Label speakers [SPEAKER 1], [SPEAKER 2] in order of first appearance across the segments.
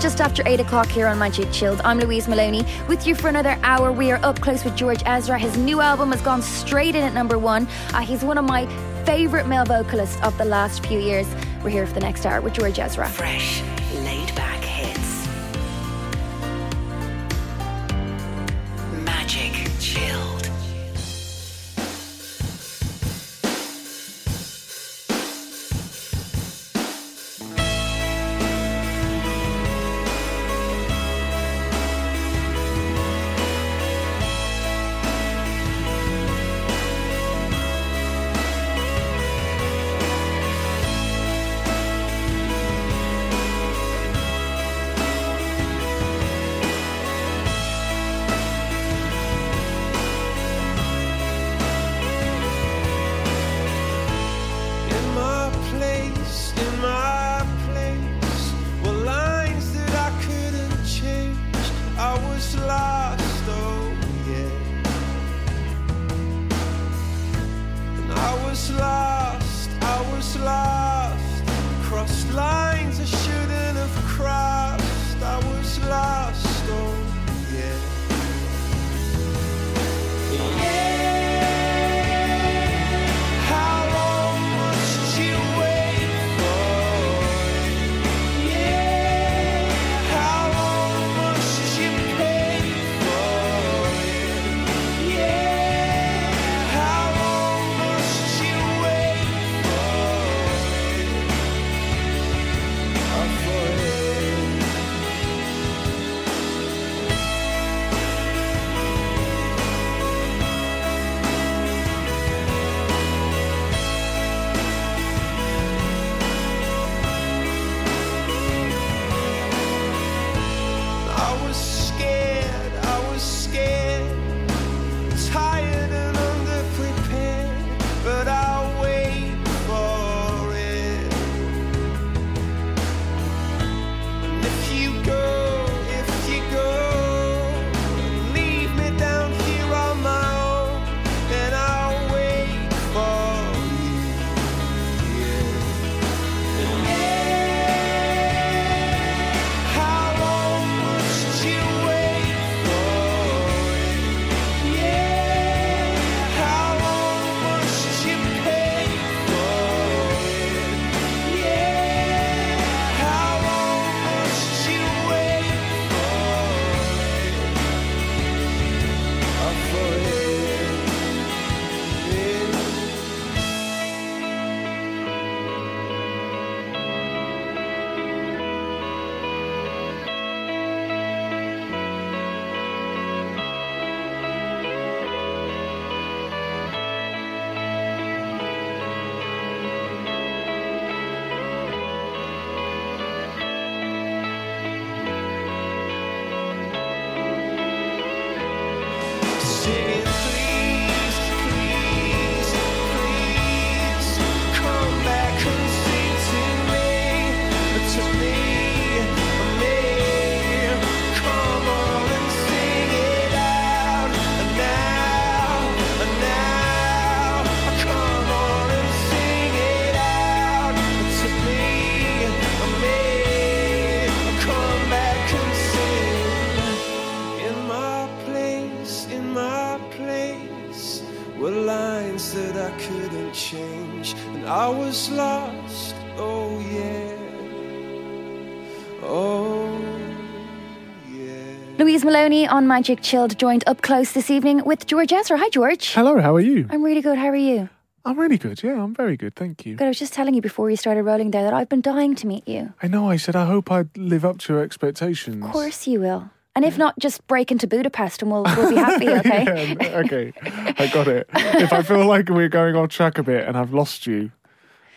[SPEAKER 1] Just after 8 o'clock here on Magic Chilled. I'm Louise Maloney with you for another hour. We are up close with George Ezra. His new album has gone straight in at number one. Uh, he's one of my favourite male vocalists of the last few years. We're here for the next hour with George Ezra.
[SPEAKER 2] Fresh,
[SPEAKER 1] Louise Maloney on Magic Chilled, joined up close this evening with George Ezra. Hi, George.
[SPEAKER 3] Hello, how are you?
[SPEAKER 1] I'm really good. How are you?
[SPEAKER 3] I'm really good. Yeah, I'm very good. Thank you.
[SPEAKER 1] Good. I was just telling you before you started rolling there that I've been dying to meet you.
[SPEAKER 3] I know. I said I hope I'd live up to your expectations.
[SPEAKER 1] Of course you will. And if not, just break into Budapest and we'll, we'll be happy, okay?
[SPEAKER 3] Yeah, okay, I got it. If I feel like we're going off track a bit and I've lost you,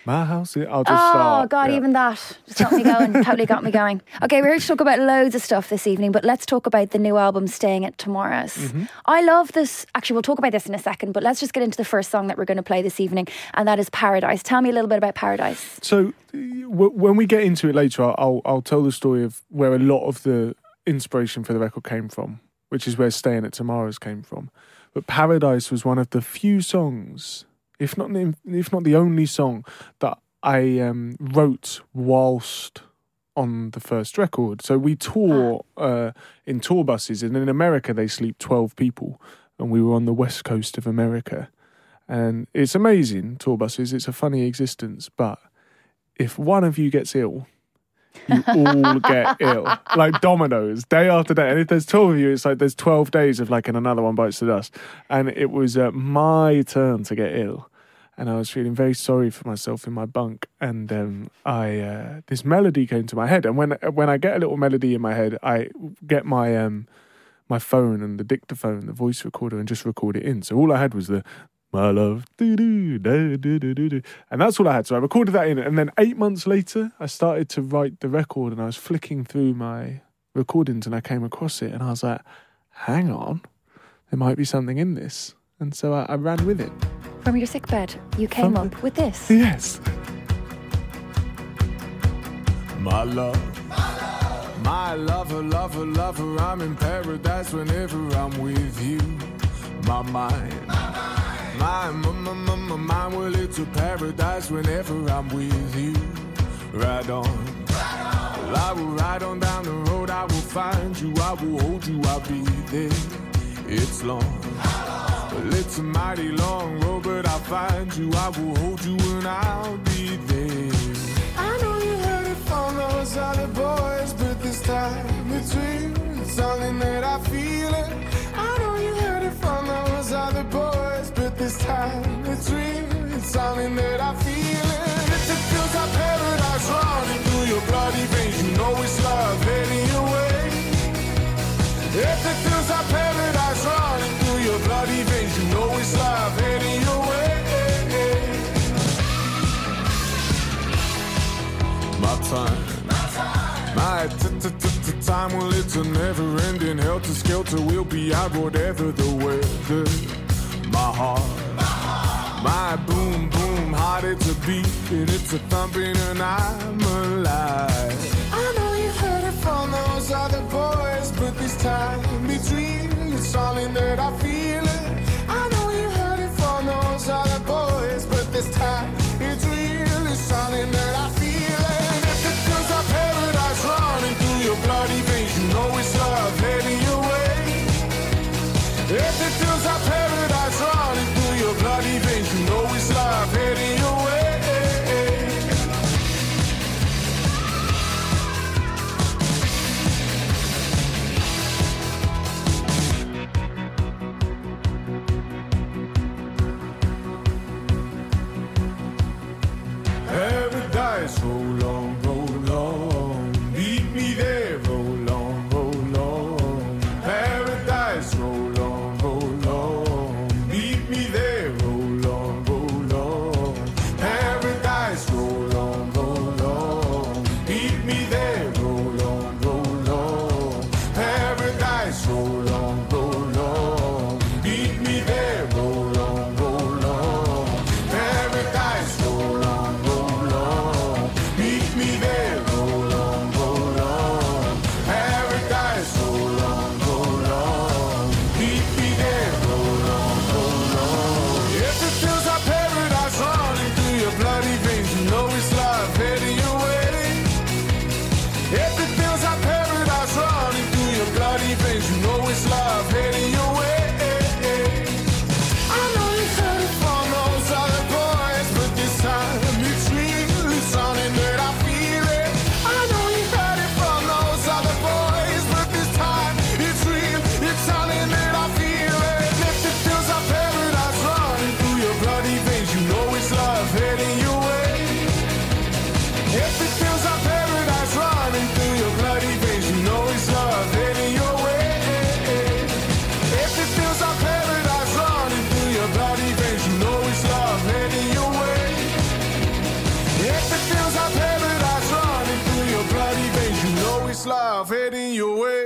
[SPEAKER 3] my house, I'll just
[SPEAKER 1] Oh
[SPEAKER 3] start.
[SPEAKER 1] God,
[SPEAKER 3] yeah.
[SPEAKER 1] even that just got me going. totally got me going. Okay, we're here to talk about loads of stuff this evening, but let's talk about the new album, "Staying at Tamara's."
[SPEAKER 3] Mm-hmm.
[SPEAKER 1] I love this. Actually, we'll talk about this in a second, but let's just get into the first song that we're going to play this evening, and that is "Paradise." Tell me a little bit about "Paradise."
[SPEAKER 3] So w- when we get into it later, I'll, I'll I'll tell the story of where a lot of the inspiration for the record came from, which is where "Staying at Tamara's" came from. But "Paradise" was one of the few songs, if not the- if not the only song, that I um, wrote whilst on the first record. So we tour uh, in tour buses, and in America they sleep twelve people, and we were on the west coast of America, and it's amazing tour buses. It's a funny existence, but if one of you gets ill, you all get ill, like dominoes, day after day. And if there's 12 of you, it's like there's 12 days of like, and another one bites the dust. And it was uh, my turn to get ill. And I was feeling very sorry for myself in my bunk. And um, I, uh, this melody came to my head. And when when I get a little melody in my head, I get my um, my phone and the dictaphone, the voice recorder, and just record it in. So all I had was the my love, and that's all I had. So I recorded that in, and then eight months later, I started to write the record, and I was flicking through my recordings, and I came across it, and I was like, "Hang on, there might be something in this," and so I, I ran with it.
[SPEAKER 1] From your sick bed, you came
[SPEAKER 3] From
[SPEAKER 1] up with this.
[SPEAKER 3] Yes.
[SPEAKER 4] My love. My lover, lover, lover, I'm in paradise whenever I'm with you. My mind. My, my, my, my, my mind, well, it's a paradise whenever I'm with you. Ride on. Well, I will ride on down the road, I will find you, I will hold you, I'll be there. It's long. Well, it's a mighty long road, but I'll find you, I will hold you, and I'll be there. I know you heard it from those other boys, but this time it's real. It's something that I feel it. I know you heard it from those other boys, but this time it's real. It's something that I feel it. If it feels like paradise running through your bloody veins, you know it's love heading your way. If it feels like paradise running through your bloody veins, you know it's love heading your way. My time. Time, well, it's a never ending helter skelter. We'll be out whatever the weather. My heart, my boom boom heart, it's a beat and it's a thumping, and I'm alive. I know you've heard it from those other boys, but this time between it's something that I feel it.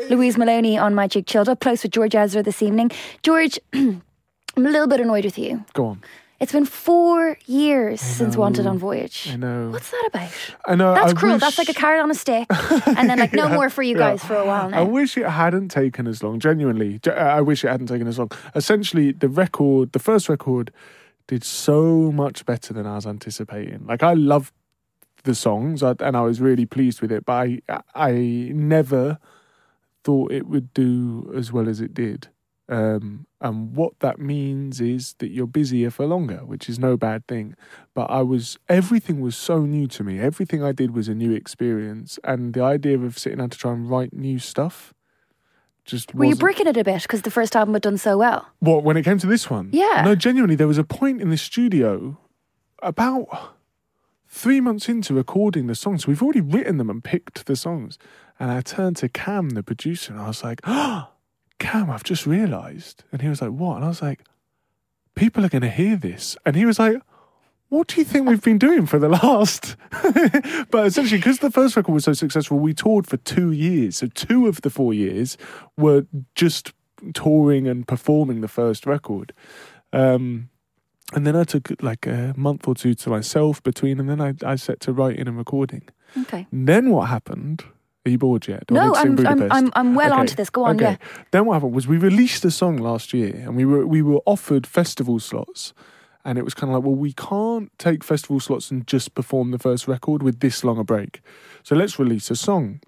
[SPEAKER 1] Louise Maloney on Magic Chilled up close with George Ezra this evening. George, I'm a little bit annoyed with you.
[SPEAKER 3] Go on.
[SPEAKER 1] It's been four years since. Wanted on Voyage.
[SPEAKER 3] I know.
[SPEAKER 1] What's that about?
[SPEAKER 3] I know.
[SPEAKER 1] That's
[SPEAKER 3] I
[SPEAKER 1] cruel.
[SPEAKER 3] wish-
[SPEAKER 1] That's like a carrot on a stick, and then like no
[SPEAKER 3] Yeah,
[SPEAKER 1] more for you
[SPEAKER 3] yeah.
[SPEAKER 1] guys for a while now.
[SPEAKER 3] I wish it hadn't taken as long. Genuinely, uh, I wish it hadn't taken as long. Essentially, the record, the first record, did so much better than I was anticipating. Like I loved the songs, and I was really pleased with it. But I, I never thought it would do as well as it did. Um, and what that means is that you're busier for longer, which is no bad thing. But I was, everything was so new to me. Everything I did was a new experience. And the idea of sitting down to try and write new stuff just
[SPEAKER 1] Were you bricking it a bit because the first album had done so well?
[SPEAKER 3] What, when it came to this one?
[SPEAKER 1] Yeah.
[SPEAKER 3] No, genuinely, there was a point in the studio about three months into recording the songs. We've already written them and picked the songs. And I turned to Cam, the producer, and I was like, oh, Cam, I've just realised. And he was like, what? And I was like, people are going to hear this. And he was like, what do you think we've been doing for the last? but essentially, because the first record was so successful, we toured for two years. So two of the four years were just touring and performing the first record. Um, and then I took like a month or two to myself between, and then I, I set to writing and recording.
[SPEAKER 1] Okay.
[SPEAKER 3] Then what happened? Are you bored yet? Do
[SPEAKER 1] No, I'm, I'm, I'm, I'm well
[SPEAKER 3] Okay,
[SPEAKER 1] onto this. Go on,
[SPEAKER 3] okay.
[SPEAKER 1] yeah.
[SPEAKER 3] Then what happened was we released a song last year, and we were we were offered festival slots, and it was kind of like, well, we can't take festival slots and just perform the first record with this long a break, so let's release a song.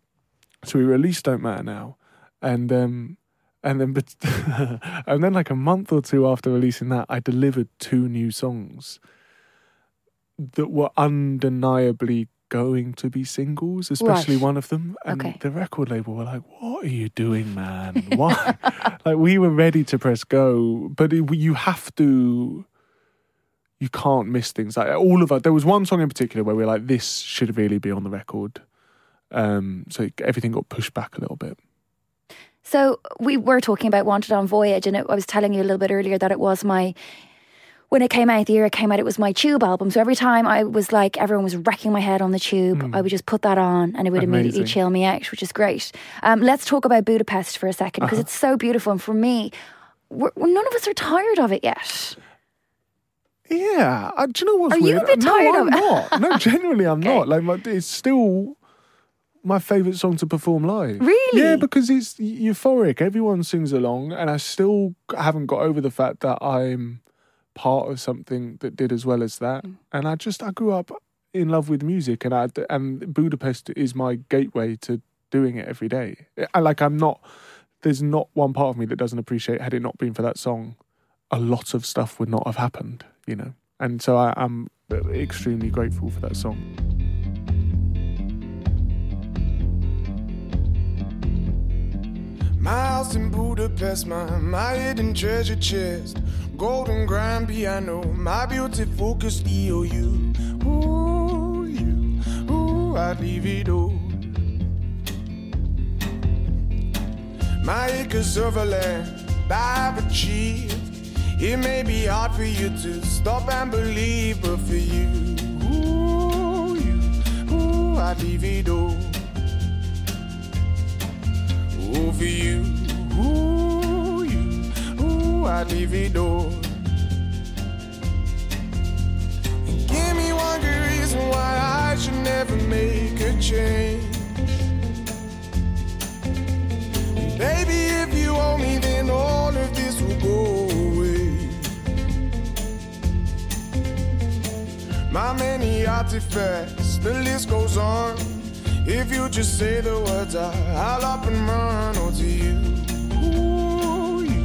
[SPEAKER 3] So we released "Don't Matter Now," and um, and then but and then like a month or two after releasing that, I delivered two new songs that were undeniably going to be singles, especially
[SPEAKER 1] Right.
[SPEAKER 3] one of them. And
[SPEAKER 1] Okay.
[SPEAKER 3] the record label were like, "What are you doing, man? Why?" like we were ready to press go, but it, you have to. You can't miss things like all of us. There was one song in particular where we are like, "This should really be on the record." Um, so everything got pushed back a little bit.
[SPEAKER 1] So we were talking about Wanted on Voyage, and it, I was telling you a little bit earlier that it was my when it came out, the year it came out, it was my tube album. So every time I was like, everyone was wrecking my head on the tube, I would just put that on, and it would immediately
[SPEAKER 3] Hmm.
[SPEAKER 1] Chill me out, which is great. Um, let's talk about Budapest for a second
[SPEAKER 3] Uh-huh.
[SPEAKER 1] because it's so beautiful, and for me, none of us are tired of it yet.
[SPEAKER 3] Yeah, uh, do you know what's
[SPEAKER 1] Are you
[SPEAKER 3] weird?
[SPEAKER 1] a bit
[SPEAKER 3] no,
[SPEAKER 1] tired
[SPEAKER 3] I'm
[SPEAKER 1] of-
[SPEAKER 3] not. No, genuinely, I'm
[SPEAKER 1] Okay.
[SPEAKER 3] not. Like, my, it's still my favorite song to perform live.
[SPEAKER 1] Really?
[SPEAKER 3] Yeah, because it's euphoric. Everyone sings along, and I still haven't got over the fact that I'm part of something that did as well as that.
[SPEAKER 1] Mm.
[SPEAKER 3] And I just I grew up in love with music, and I and Budapest is my gateway to doing it every day. I like I'm not. There's not one part of me that doesn't appreciate. Had it not been for that song, a lot of stuff would not have happened. You know, and so I, I'm extremely grateful for that song.
[SPEAKER 4] My house in Budapest, my, my hidden treasure chest. Golden grand piano, my beauty focused EOU. Ooh, you, ooh, I'd leave it all. My acres of land I've achieved. It may be hard for you to stop and believe, but for you, ooh, you, ooh, I'd leave it all. Ooh, for you, ooh, you, ooh, I'd leave it all. Give me one good reason why I should never make a change. Baby, if you owe me, then all of this will go away. My many artifacts, the list goes on. If you just say the words, I, I'll up and run. Oh, to you, ooh, you,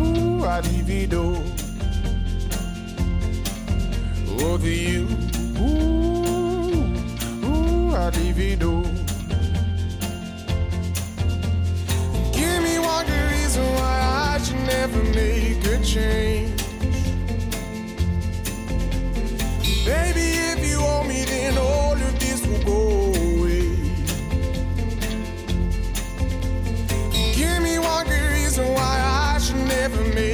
[SPEAKER 4] ooh, I'd it all. Oh, to you, ooh, ooh, I'd it all. Give me one good reason why I should never make a change. Baby, if you owe me, then all of this will go one good reason why I should never make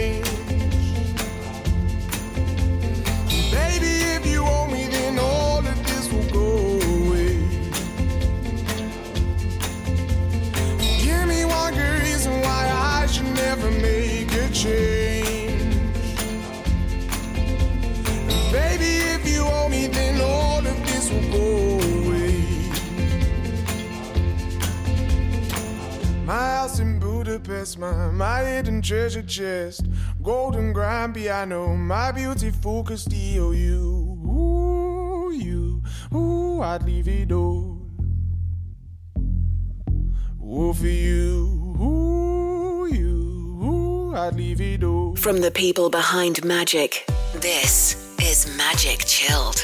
[SPEAKER 4] Budapest, my, my hidden treasure chest, golden grand piano, my beautiful Castillo, you, ooh, you, ooh, I'd leave it all. Ooh, for you, ooh, you, ooh, I'd leave it all.
[SPEAKER 5] From the people behind magic, this is Magic Chilled.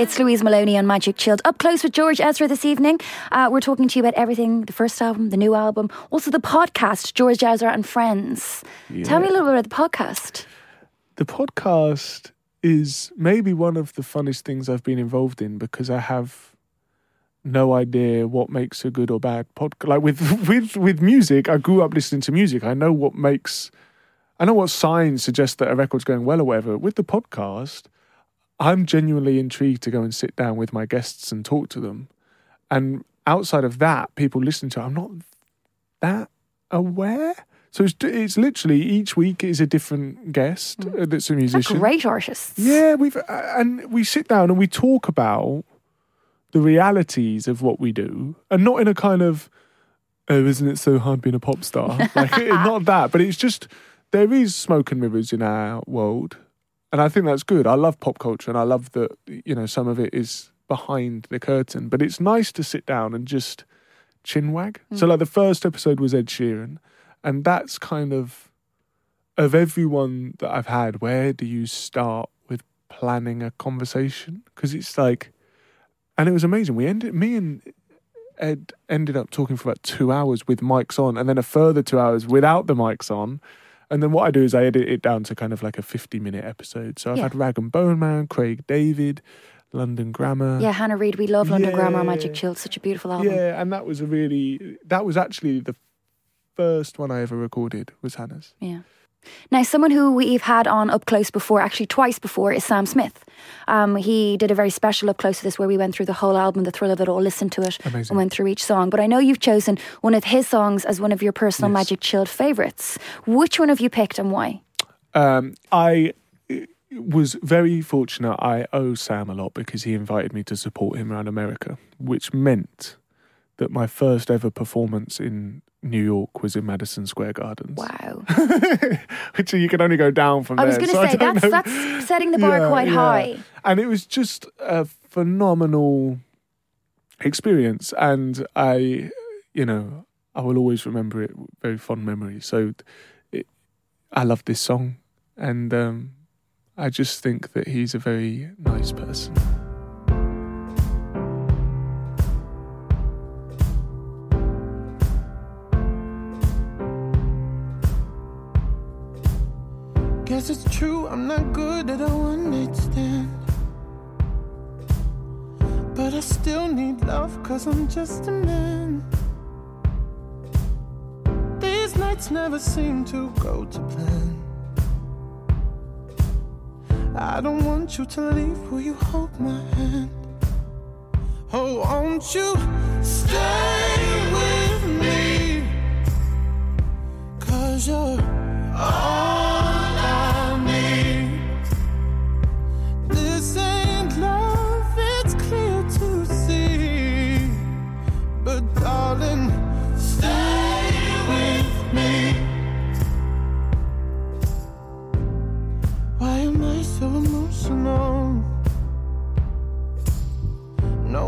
[SPEAKER 1] It's Louise Maloney on Magic Chilled. Up close with George Ezra this evening. Uh, we're talking to you about everything the first album, the new album, also the podcast, George Ezra and Friends. Tell me a little bit about the podcast.
[SPEAKER 3] The podcast is maybe one of the funnest things I've been involved in because I have no idea what makes a good or bad podcast. Like with with with music, I grew up listening to music. I know what makes, I know what signs suggest that a record's going well or whatever. With the podcast, I'm genuinely intrigued to go and sit down with my guests and talk to them. And outside of that, people listen to. it, I'm not that aware. So it's it's literally each week is a different guest uh, that's a
[SPEAKER 1] They're
[SPEAKER 3] musician.
[SPEAKER 1] great artists.
[SPEAKER 3] Yeah, we've uh, and we sit down and we talk about the realities of what we do, and not in a kind of oh, isn't it so hard being a pop star? like not that, but it's just there is smoke and mirrors in our world, and I think that's good. I love pop culture, and I love that you know some of it is behind the curtain, but it's nice to sit down and just chin wag. So mm. like the first episode was Ed Sheeran, and that's kind of of everyone that I've had, where do you start with planning a conversation? Because it's like, and it was amazing. We ended, me and Ed ended up talking for about two hours with mics on, and then a further two hours without the mics on. And then what I do is I edit it down to kind of like a 50 minute episode. So I've
[SPEAKER 1] Yeah.
[SPEAKER 3] had Rag and Bone Man, Craig David, London Grammar.
[SPEAKER 1] Yeah, Hannah Reid, we love London Grammar, Magic Chill, such a beautiful album.
[SPEAKER 3] Yeah, and that was a really, that was actually the first one I ever recorded was Hannah's.
[SPEAKER 1] Yeah. Now, someone who we've had on up close before, actually twice before, is Sam Smith. Um, he did a very special up close to this where we went through the whole album, the thrill of it all, listened to it,
[SPEAKER 3] Amazing.
[SPEAKER 1] and went through each song. But I know you've chosen one of his songs as one of your personal
[SPEAKER 3] Yes.
[SPEAKER 1] Magic Chilled favourites. Which one have you picked and why?
[SPEAKER 3] Um, I uh, was very fortunate. I owe Sam a lot because he invited me to support him around America, which meant that my first ever performance in New York was in Madison Square Gardens.
[SPEAKER 1] Wow.
[SPEAKER 3] which you can only go down from
[SPEAKER 1] I was
[SPEAKER 3] there.
[SPEAKER 1] going
[SPEAKER 3] so
[SPEAKER 1] to say, that's,
[SPEAKER 3] know.
[SPEAKER 1] that's setting the bar
[SPEAKER 3] Yeah,
[SPEAKER 1] quite
[SPEAKER 3] yeah.
[SPEAKER 1] high.
[SPEAKER 3] And it was just a phenomenal experience. And I, you know, I will always remember it, very fond memory. So it, I love this song. And um, I just think that he's a very nice person.
[SPEAKER 2] Guess it's true, I'm not good at a one night stand. But I still need love, cause I'm just a man. These nights never seem to go to plan. I don't want you to leave, will you hold my hand? Oh, won't you stay with me? Cause you're all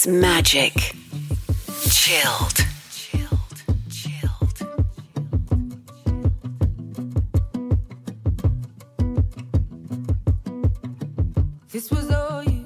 [SPEAKER 2] is magic. Chilled.
[SPEAKER 5] This was all you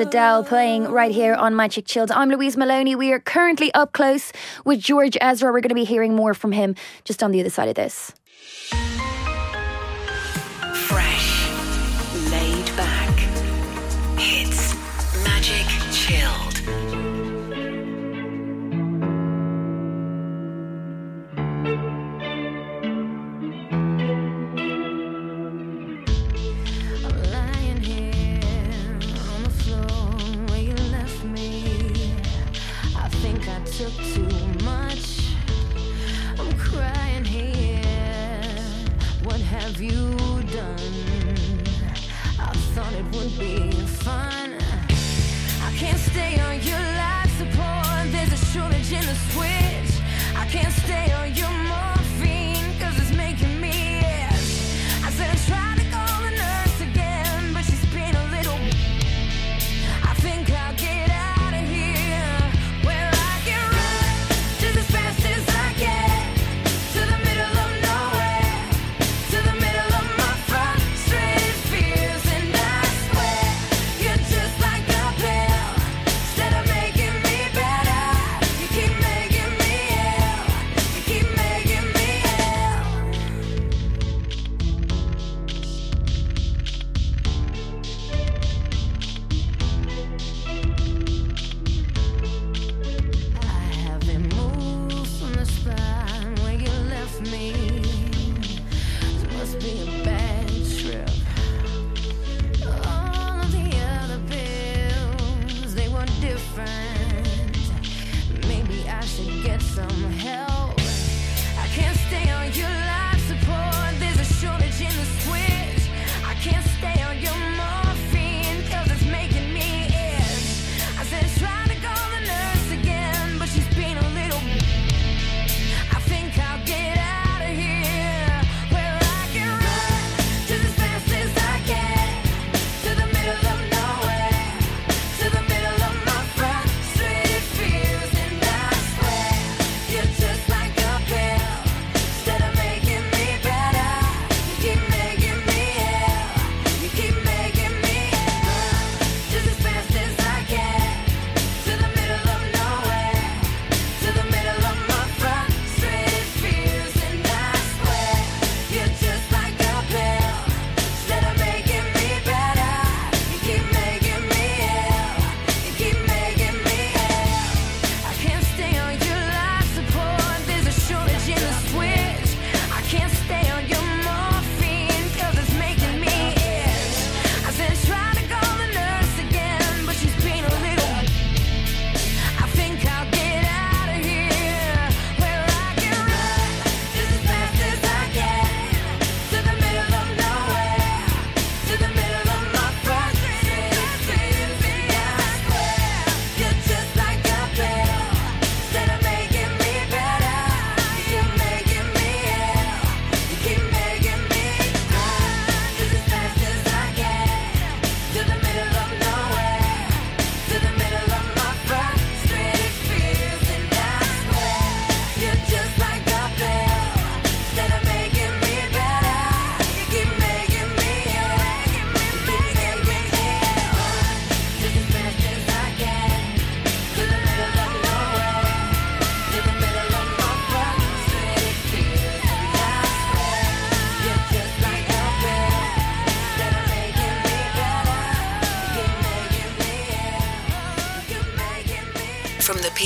[SPEAKER 1] Adele playing right here on Magic Chilled. I'm Louise Maloney. We are currently up close with George Ezra. We're going to be hearing more from him just on the other side of this.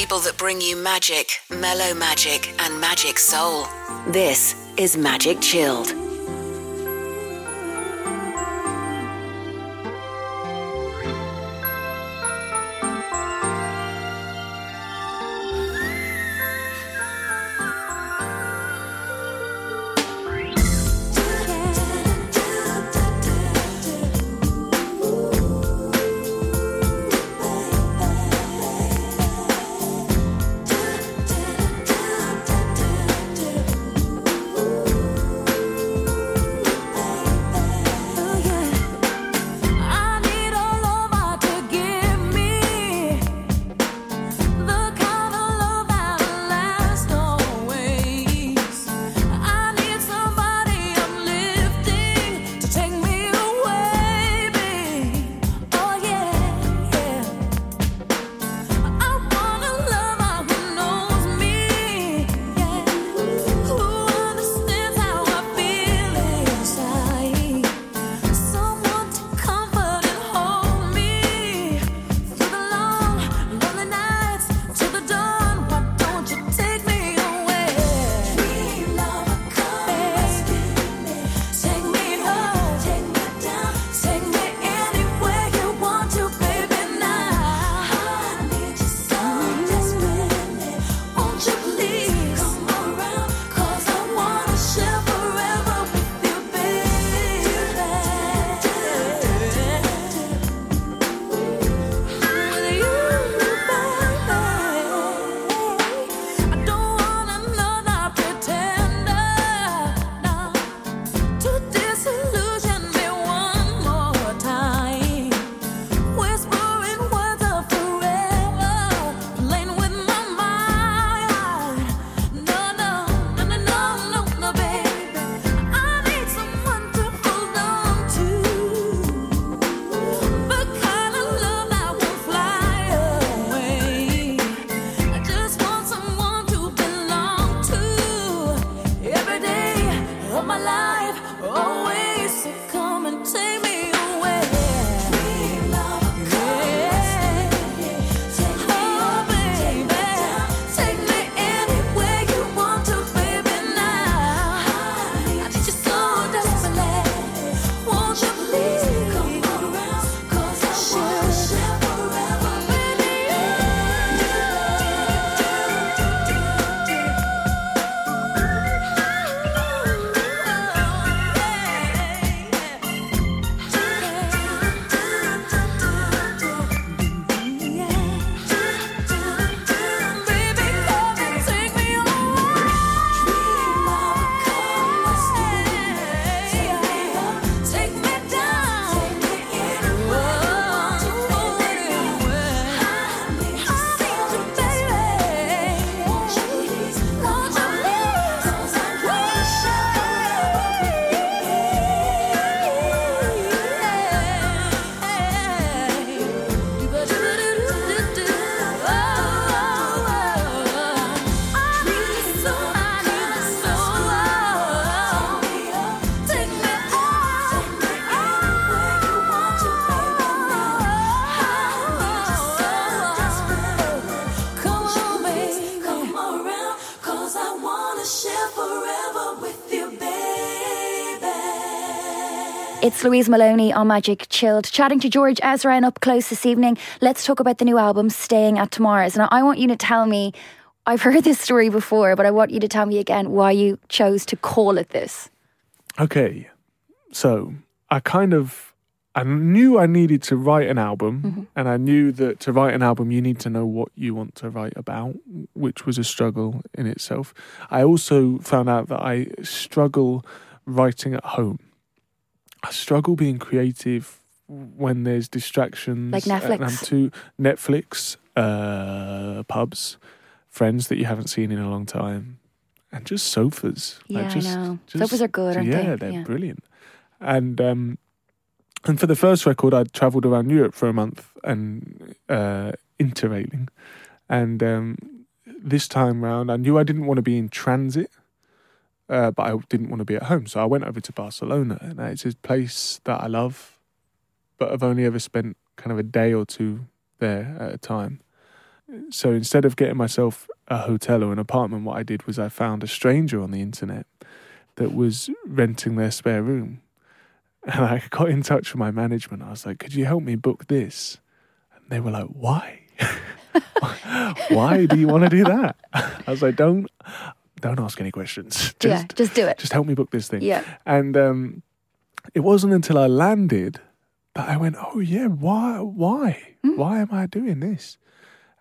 [SPEAKER 6] people that bring you magic, mellow magic, and magic soul. This is Magic Chilled.
[SPEAKER 1] It's Louise Maloney on Magic Chilled, chatting to George Ezra and up close this evening. Let's talk about the new album, Staying at Tamara's. Now, I want you to tell me, I've heard this story before, but I want you to tell me again why you chose to call it this.
[SPEAKER 3] Okay, so I kind of I knew I needed to write an album, mm-hmm. and I knew that to write an album you need to know what you want to write about, which was a struggle in itself. I also found out that I struggle writing at home. I struggle being creative when there's distractions,
[SPEAKER 1] Like Netflix.
[SPEAKER 3] and I'm
[SPEAKER 1] Netflix.
[SPEAKER 3] too Netflix, uh, pubs, friends that you haven't seen in a long time, and just sofas.
[SPEAKER 1] Yeah,
[SPEAKER 3] Like, just,
[SPEAKER 1] I know.
[SPEAKER 3] just-
[SPEAKER 1] Sofas are good, aren't they?
[SPEAKER 3] yeah,
[SPEAKER 1] they?
[SPEAKER 3] they're
[SPEAKER 1] Yeah.
[SPEAKER 3] brilliant. And um, and for the first record, I travelled around Europe for a month and uh, interrailing. And um, this time round, I knew I didn't want to be in transit, uh, but I didn't want to be at home. So I went over to Barcelona, and it's a place that I love, but I've only ever spent kind of a day or two there at a time. So instead of getting myself a hotel or an apartment, what I did was I found a stranger on the internet that was renting their spare room. And I got in touch with my management. I was like, could you help me book this? And they were like, why? why do you want to do that? I was like, don't don't ask any questions. Just,
[SPEAKER 1] yeah, just do it.
[SPEAKER 3] just help me book this thing.
[SPEAKER 1] Yeah.
[SPEAKER 3] And um, it wasn't until I landed that I went, oh yeah, why? Why? Why am I doing this?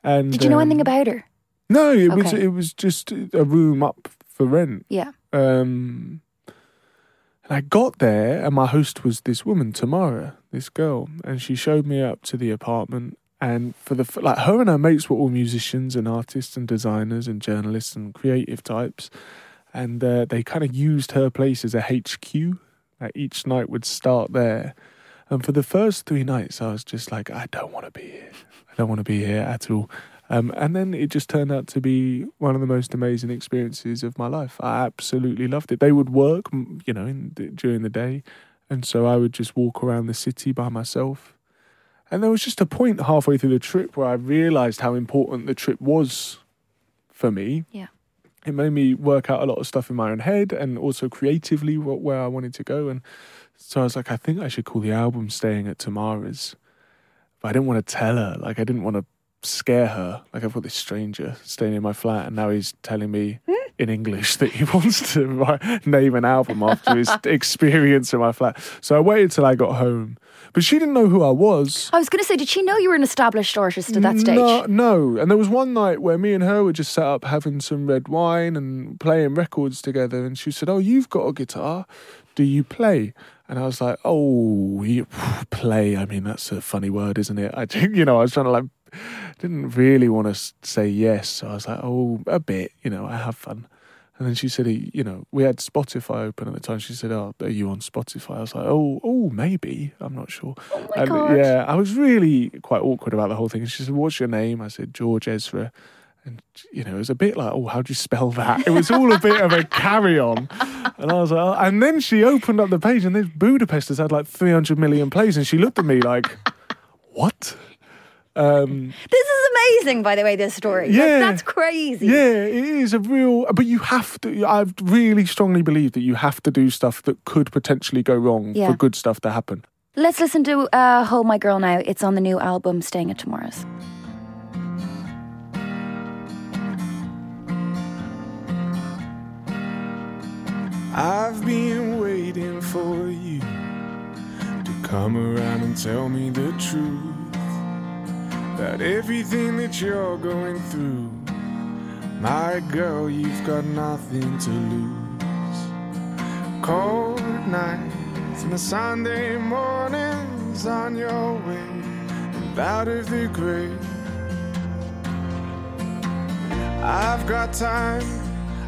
[SPEAKER 3] And?
[SPEAKER 1] Did you know anything
[SPEAKER 3] um,
[SPEAKER 1] about her?
[SPEAKER 3] No, it was
[SPEAKER 1] Okay.
[SPEAKER 3] it was just a room up for rent.
[SPEAKER 1] Yeah.
[SPEAKER 3] Um, and I got there, and my host was this woman, Tamara, this girl, and she showed me up to the apartment. And for the like, her and her mates were all musicians and artists and designers and journalists and creative types, and uh, they kind of used her place as a HQ. Like each night would start there, and for the first three nights, I was just like, I don't want to be here. I don't want to be here at all. Um, and then it just turned out to be one of the most amazing experiences of my life. I absolutely loved it. They would work, you know, in during the day, and so I would just walk around the city by myself. And there was just a point halfway through the trip where I realised how important the trip was for me.
[SPEAKER 1] Yeah.
[SPEAKER 3] It made me work out a lot of stuff in my own head, and also creatively what, where I wanted to go. And so I was like, I think I should call the album "Staying at Tamara's." But I didn't want to tell her. Like I didn't want to scare her. Like I've got this stranger staying in my flat, and now he's telling me hmm? in English that he wants to write, name an album after his experience in my flat. So I waited till I got home, but she didn't know who I was.
[SPEAKER 1] I was going to say, did she know you were an established artist at that stage?
[SPEAKER 3] No, no. And there was one night where me and her were just sat up having some red wine and playing records together. And she said, Oh, you've got a guitar. Do you play? And I was like, Oh, you, play. I mean, that's a funny word, isn't it? I think, you know, I was trying to like, didn't really want to say yes. So I was like, Oh, a bit, you know, I have fun. And then she said, he, you know, we had Spotify open at the time. She said, "Oh, are you on Spotify?" I was like, "Oh, oh, maybe. I'm not sure."
[SPEAKER 1] Oh my
[SPEAKER 3] and uh,
[SPEAKER 1] God.
[SPEAKER 3] yeah, I was really quite awkward about the whole thing. And she said, "What's your name?" I said, "George Ezra." And you know, it was a bit like, "Oh, how do you spell that?" It was all a bit of a carry on. And I was like, oh. and then she opened up the page, and this Budapest has had like 300 million plays, and she looked at me like, "What?" Um,
[SPEAKER 1] This is amazing, by the way, this story. That-
[SPEAKER 3] Yeah.
[SPEAKER 1] that's crazy.
[SPEAKER 3] Yeah, it is a real. But you have to. I really strongly believe that you have to do stuff that could potentially go wrong
[SPEAKER 1] Yeah.
[SPEAKER 3] for good stuff to happen.
[SPEAKER 1] Let's listen to uh, Hold My Girl now. It's on the new album, Staying at Tamara's.
[SPEAKER 4] I've been waiting for you to come around and tell me the truth about everything that you're going through. My girl, you've got nothing to lose. Cold nights and the Sunday mornings on your way and out of the grave. I've got time,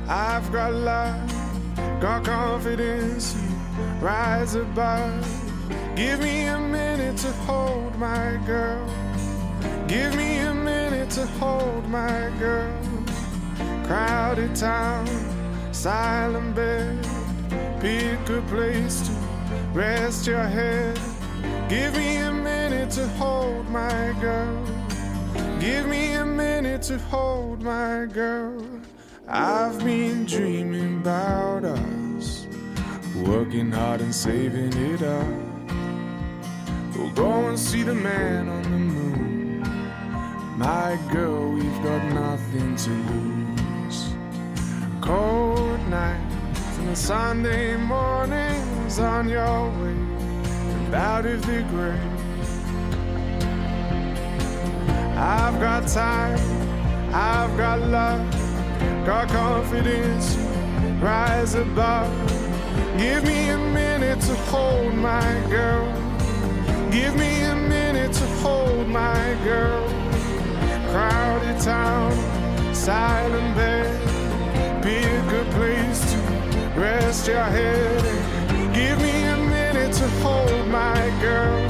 [SPEAKER 4] I've got love, got confidence, rise above. Give me a minute to hold my girl. Give me a minute to hold my girl. Crowded town, silent bed. Pick a place to rest your head. Give me a minute to hold my girl. Give me a minute to hold my girl. I've been dreaming about us working hard and saving it up. We'll go and see the man on the moon. My girl, we've got nothing to lose. Cold nights and Sunday mornings on your way out of the grave. I've got time, I've got love, got confidence, rise above. Give me a minute to hold my girl. Give me a minute to hold my girl. Crowded town, silent bed. Be a good place to rest your head. Give me a minute to hold my girl.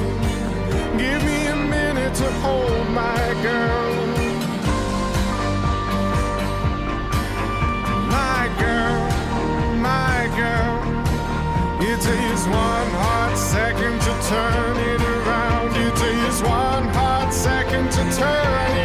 [SPEAKER 4] Give me a minute to hold my girl. My girl, my girl. It takes one hot second to turn it around. It takes one hot second to turn it around.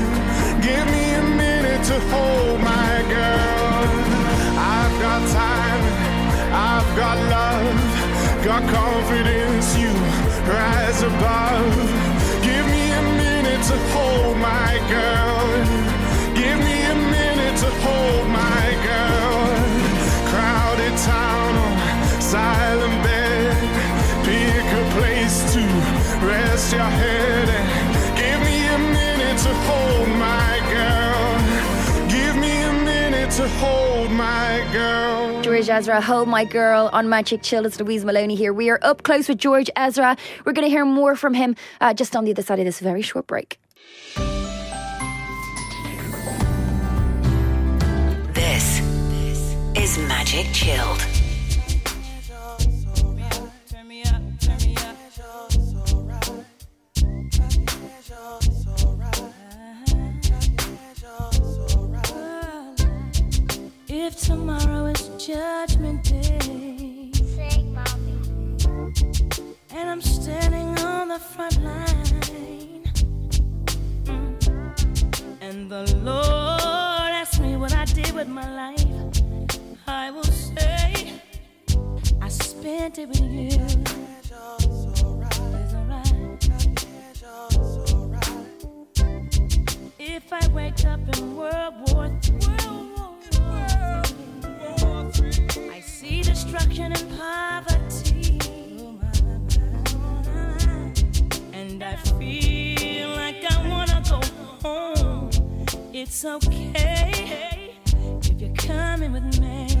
[SPEAKER 4] To hold my girl. I've got time, I've got love, got confidence. You rise above. Give me a minute to hold my girl. Girl.
[SPEAKER 1] George Ezra, Hold My Girl on Magic Chill. It's Louise Maloney here. We are up close with George Ezra. We're going to hear more from him uh, just on the other side of this very short break.
[SPEAKER 2] This is Magic Chilled.
[SPEAKER 5] If tomorrow is judgment day, and I'm standing on the front line, mm, and the Lord asks me what I did with my life, I will say I spent it with you. It's alright. If I wake up in World War III, destruction and poverty, and I feel like I wanna go home. It's okay if you're coming with me.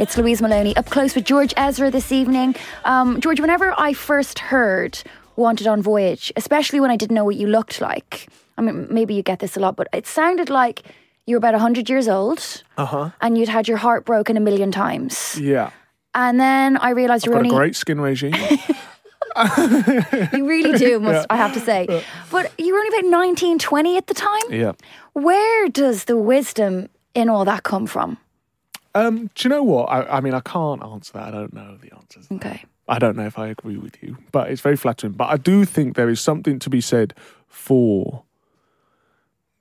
[SPEAKER 5] It's
[SPEAKER 1] Louise Maloney up close with George Ezra this evening. Um, George, whenever I first heard Wanted on Voyage, especially when I didn't know what you looked like, I mean, maybe you get this a lot, but it sounded like you were about 100 years old
[SPEAKER 3] Uh huh.
[SPEAKER 1] and you'd had your heart broken a million times.
[SPEAKER 3] Yeah.
[SPEAKER 1] And then I realised you
[SPEAKER 3] Got
[SPEAKER 1] were
[SPEAKER 3] a great skin regime.
[SPEAKER 1] You really do, must I have to say. But you were only about 19, 20 at the time.
[SPEAKER 3] yeah.
[SPEAKER 1] Where does the wisdom in all that come from?
[SPEAKER 3] Um, do you know what? I, I mean, I can't answer that. I don't know the answers.
[SPEAKER 1] Okay.
[SPEAKER 3] I don't know if I agree with you, but it's very flattering. But I do think there is something to be said for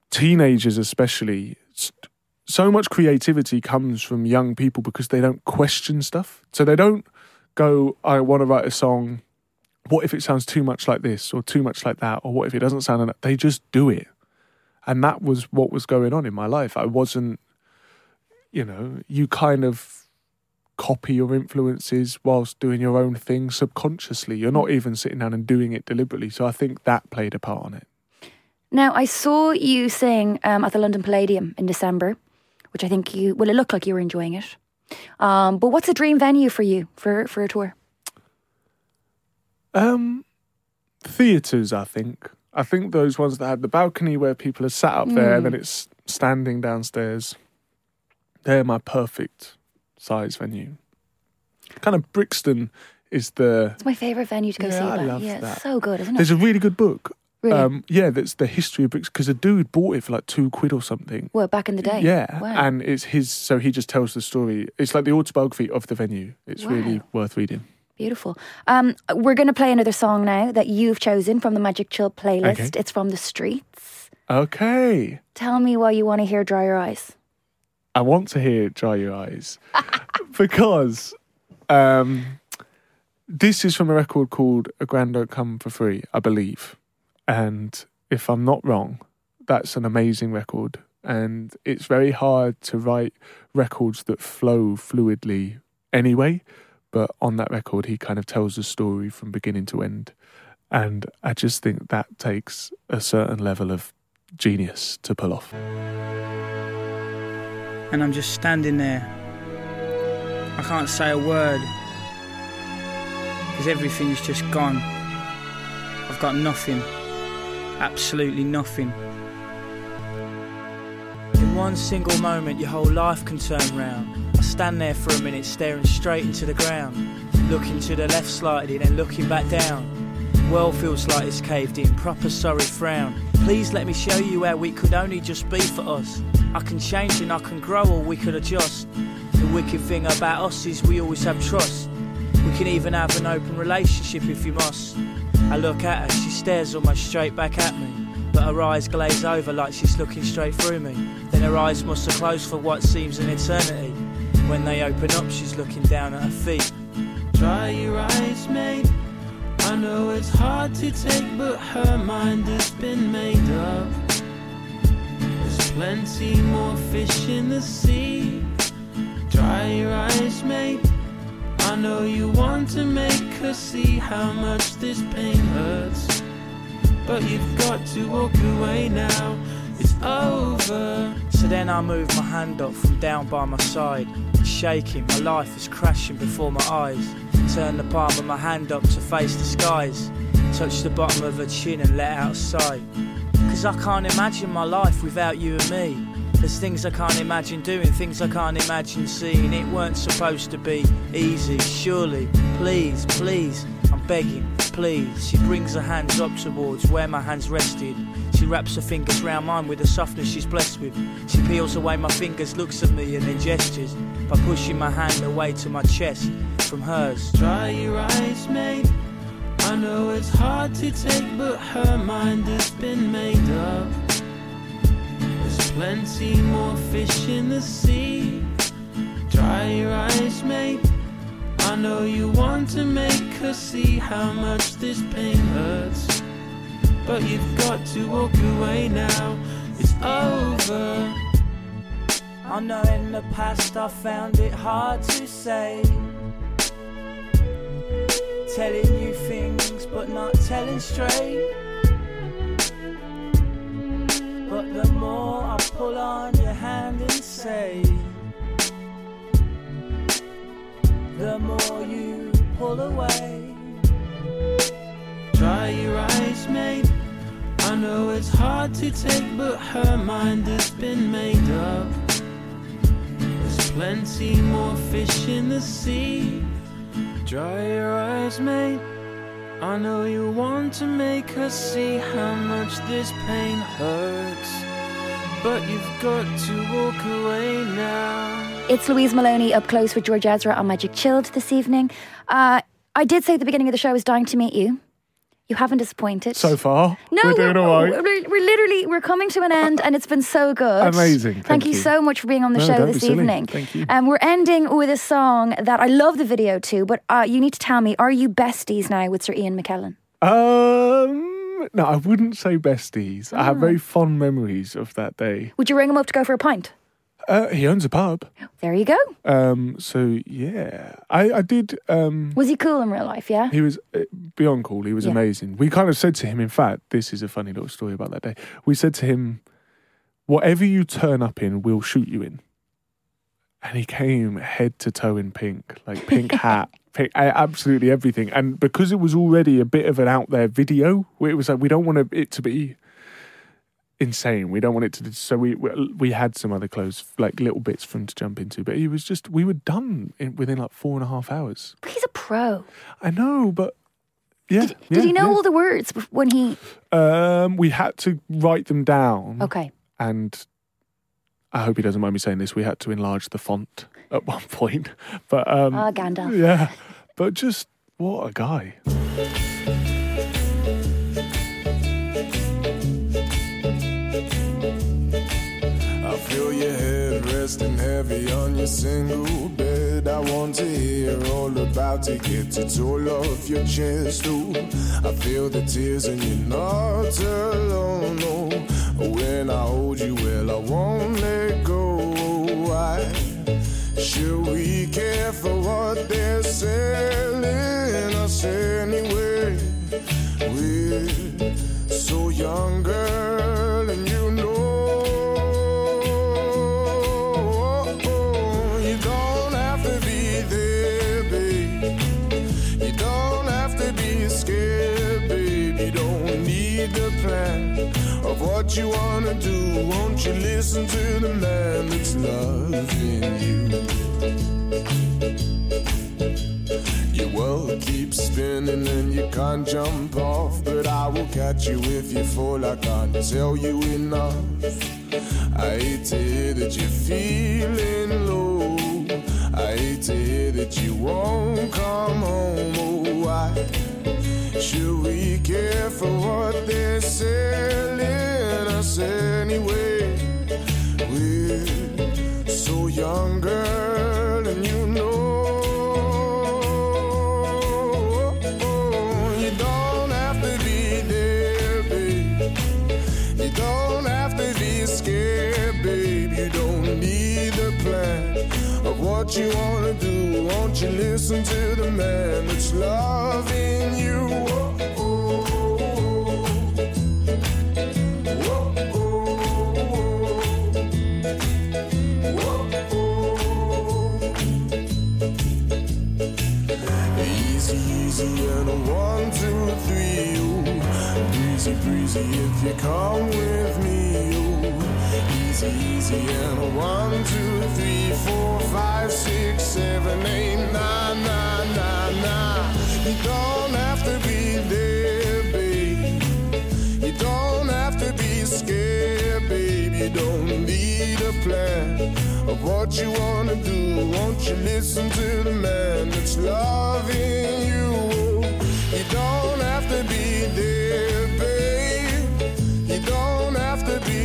[SPEAKER 3] teenagers, especially. So much creativity comes from young people because they don't question stuff. So they don't go, I want to write a song. What if it sounds too much like this or too much like that? Or what if it doesn't sound enough? They just do it. And that was what was going on in my life. I wasn't, you know, you kind of copy your influences whilst doing your own thing subconsciously. You're not even sitting down and doing it deliberately. So I think that played a part on it.
[SPEAKER 1] Now, I saw you sing um, at the London Palladium in December, which I think you, well, it looked like you were enjoying it. Um, but what's a dream venue for you for, for a tour?
[SPEAKER 3] Um, theatres, I think. I think those ones that had the balcony where people are sat up there and then it's standing downstairs. They're my perfect size venue. Kind of Brixton is the.
[SPEAKER 1] It's my favourite venue to go
[SPEAKER 3] Yeah,
[SPEAKER 1] see.
[SPEAKER 3] I
[SPEAKER 1] that.
[SPEAKER 3] love
[SPEAKER 1] yeah, it's so good, isn't it?
[SPEAKER 3] There's a really good book.
[SPEAKER 1] Really?
[SPEAKER 3] Um, yeah, that's the history of Brixton because a dude bought it for like two quid or something.
[SPEAKER 1] well, back in the day.
[SPEAKER 3] Yeah,
[SPEAKER 1] Wow.
[SPEAKER 3] and it's his. So he just tells the story. It's like the autobiography of the venue. It's really worth reading.
[SPEAKER 1] Beautiful. Um, we're going to play another song now that you've chosen from the Magic Chill playlist.
[SPEAKER 3] Okay.
[SPEAKER 1] It's from the streets.
[SPEAKER 3] Okay,
[SPEAKER 1] Tell me why you want to hear Dry Your Eyes.
[SPEAKER 3] I want to hear "Dry Your Eyes" because um, this is from a record called "A Grand Don't Come for Free," I believe, and if I'm not wrong, that's an amazing record. And it's very hard to write records that flow fluidly anyway. But on that record, he kind of tells the story from beginning to end. And I just think that takes a certain level of genius to pull off.
[SPEAKER 7] And I'm just standing there. I can't say a word because everything's just gone. I've got nothing, absolutely nothing. In one single moment, your whole life can turn round. I stand there for a minute, staring straight into the ground, looking to the left slightly, then looking back down. World feels like it's caved in, proper sorry frown. Please let me show you where we could only just be for us. I can change and I can grow, or we could adjust. The wicked thing about us is we always have trust. We can even have an open relationship if you must. I look at her, she stares almost straight back at me. But her eyes glaze over like she's looking straight through me. Then her eyes must have closed for what seems an eternity. When they open up, she's looking down at her feet.
[SPEAKER 4] Dry your eyes, mate. I know it's hard to take, but her mind has been made up. Plenty more fish in the sea. Dry your eyes, mate. I know you want to make her see how much this pain hurts. But you've got to walk away now. It's over.
[SPEAKER 7] So then I move my hand up from down by my side. It's shaking, my life is crashing before my eyes. Turn the palm of my hand up to face the skies. Touch the bottom of her chin and let out a sigh. Cause I can't imagine my life without you and me. There's things I can't imagine doing, things I can't imagine seeing. It weren't supposed to be easy, surely. Please, please, I'm begging, please. She brings her hands up towards where my hands rested. She wraps her fingers round mine with the softness she's blessed with. She peels away my fingers, looks at me, and then gestures by pushing my hand away to my chest from hers.
[SPEAKER 8] Dry your eyes, mate. I know it's hard to take, but her mind has been made up. There's plenty more fish in the sea. Dry your eyes, mate. I know you want to make her see how much this pain hurts. But you've got to walk away now. It's over.
[SPEAKER 7] I know in the past I found it hard to say. Telling you things but not telling straight. But the more I pull on your hand and say, the more you pull away.
[SPEAKER 8] Dry your eyes, mate. I know it's hard to take, but her mind has been made up. There's plenty more fish in the sea. Dry your eyes, mate. I know you want to make her see how much this pain hurts. But you've got to walk away now.
[SPEAKER 1] It's Louise Maloney up close with George Ezra on Magic Chilled this evening. Uh, I did say at the beginning of the show I was dying to meet you. You haven't disappointed.
[SPEAKER 3] So far,
[SPEAKER 1] No,
[SPEAKER 3] we're doing all right.
[SPEAKER 1] We're, we're literally we're coming to an end, and it's been so good.
[SPEAKER 3] Amazing.
[SPEAKER 1] Thank,
[SPEAKER 3] Thank
[SPEAKER 1] you,
[SPEAKER 3] you.
[SPEAKER 1] so much for being on the
[SPEAKER 3] No,
[SPEAKER 1] show this evening.
[SPEAKER 3] Thank you.
[SPEAKER 1] Um, we're ending with a song that I love the video to, but uh, you need to tell me: Are you besties now with Sir Ian McKellen?
[SPEAKER 3] Um, no, I wouldn't say besties. I have
[SPEAKER 1] Ah.
[SPEAKER 3] very fond memories of that day.
[SPEAKER 1] Would you ring him up to go for a pint?
[SPEAKER 3] Uh, he owns a pub,
[SPEAKER 1] There you go.
[SPEAKER 3] um, so yeah, I, I did. Um,
[SPEAKER 1] Was he cool in real life? Yeah.
[SPEAKER 3] he was uh, beyond cool. He was
[SPEAKER 1] Yeah.
[SPEAKER 3] amazing. We kind of said to him, in fact, this is a funny little story about that day. We said to him, "Whatever you turn up in, we'll shoot you in." And he came head to toe in pink, like pink hat, pink, absolutely everything. And because it was already a bit of an out there video, it was like we don't want it to be insane. We don't want it to. So we we- had some other clothes, like little bits for him to jump into. But he was just we were done in, within like four and a half hours.
[SPEAKER 1] But he's a pro.
[SPEAKER 3] I know, but yeah.
[SPEAKER 1] Did, did he
[SPEAKER 3] yeah,
[SPEAKER 1] know all the words when he?
[SPEAKER 3] Um, we had to write them down,
[SPEAKER 1] Okay.
[SPEAKER 3] and I hope he doesn't mind me saying this. We had to enlarge the font at one point, but um,
[SPEAKER 1] Ah, Gandalf.
[SPEAKER 3] yeah. But just what a guy.
[SPEAKER 4] Heavy on your single bed. I want to hear all about it, get it all off your chest. Ooh, I feel the tears and you're not alone. No, when I hold you, well, I won't let go. Why should we care for what they're selling us anyway? We're so young, girl, what you wanna do. Won't you listen to the man that's loving you? Your world keeps spinning and you can't jump off. But I will catch you if you fall. I can't tell you enough. I hate to hear that you're feeling low. I hate to hear that you won't come home. Oh, why should we care for what they're selling us anyway? We're so young, girl, and you know you don't have to be there, babe. You don't have to be scared, babe. You don't need a plan of what you wanna do. Won't you listen to the man that's loving you? easy breezy if you come with me. Oh, easy, easy, and one, two, three, four, five, six, seven, eight, nine, nine, nine, nine. You don't have to be there, babe. You don't have to be scared, babe. You don't need a plan of what you wanna do. Won't you listen to the man that's loving you? You don't have to be there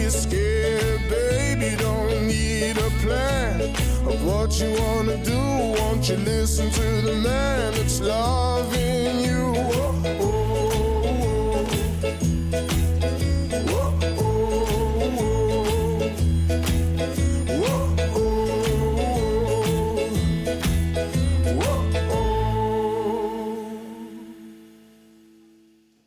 [SPEAKER 4] be scared, baby. Don't need a plan of what you wanna do. Won't you listen to the man that's loving you?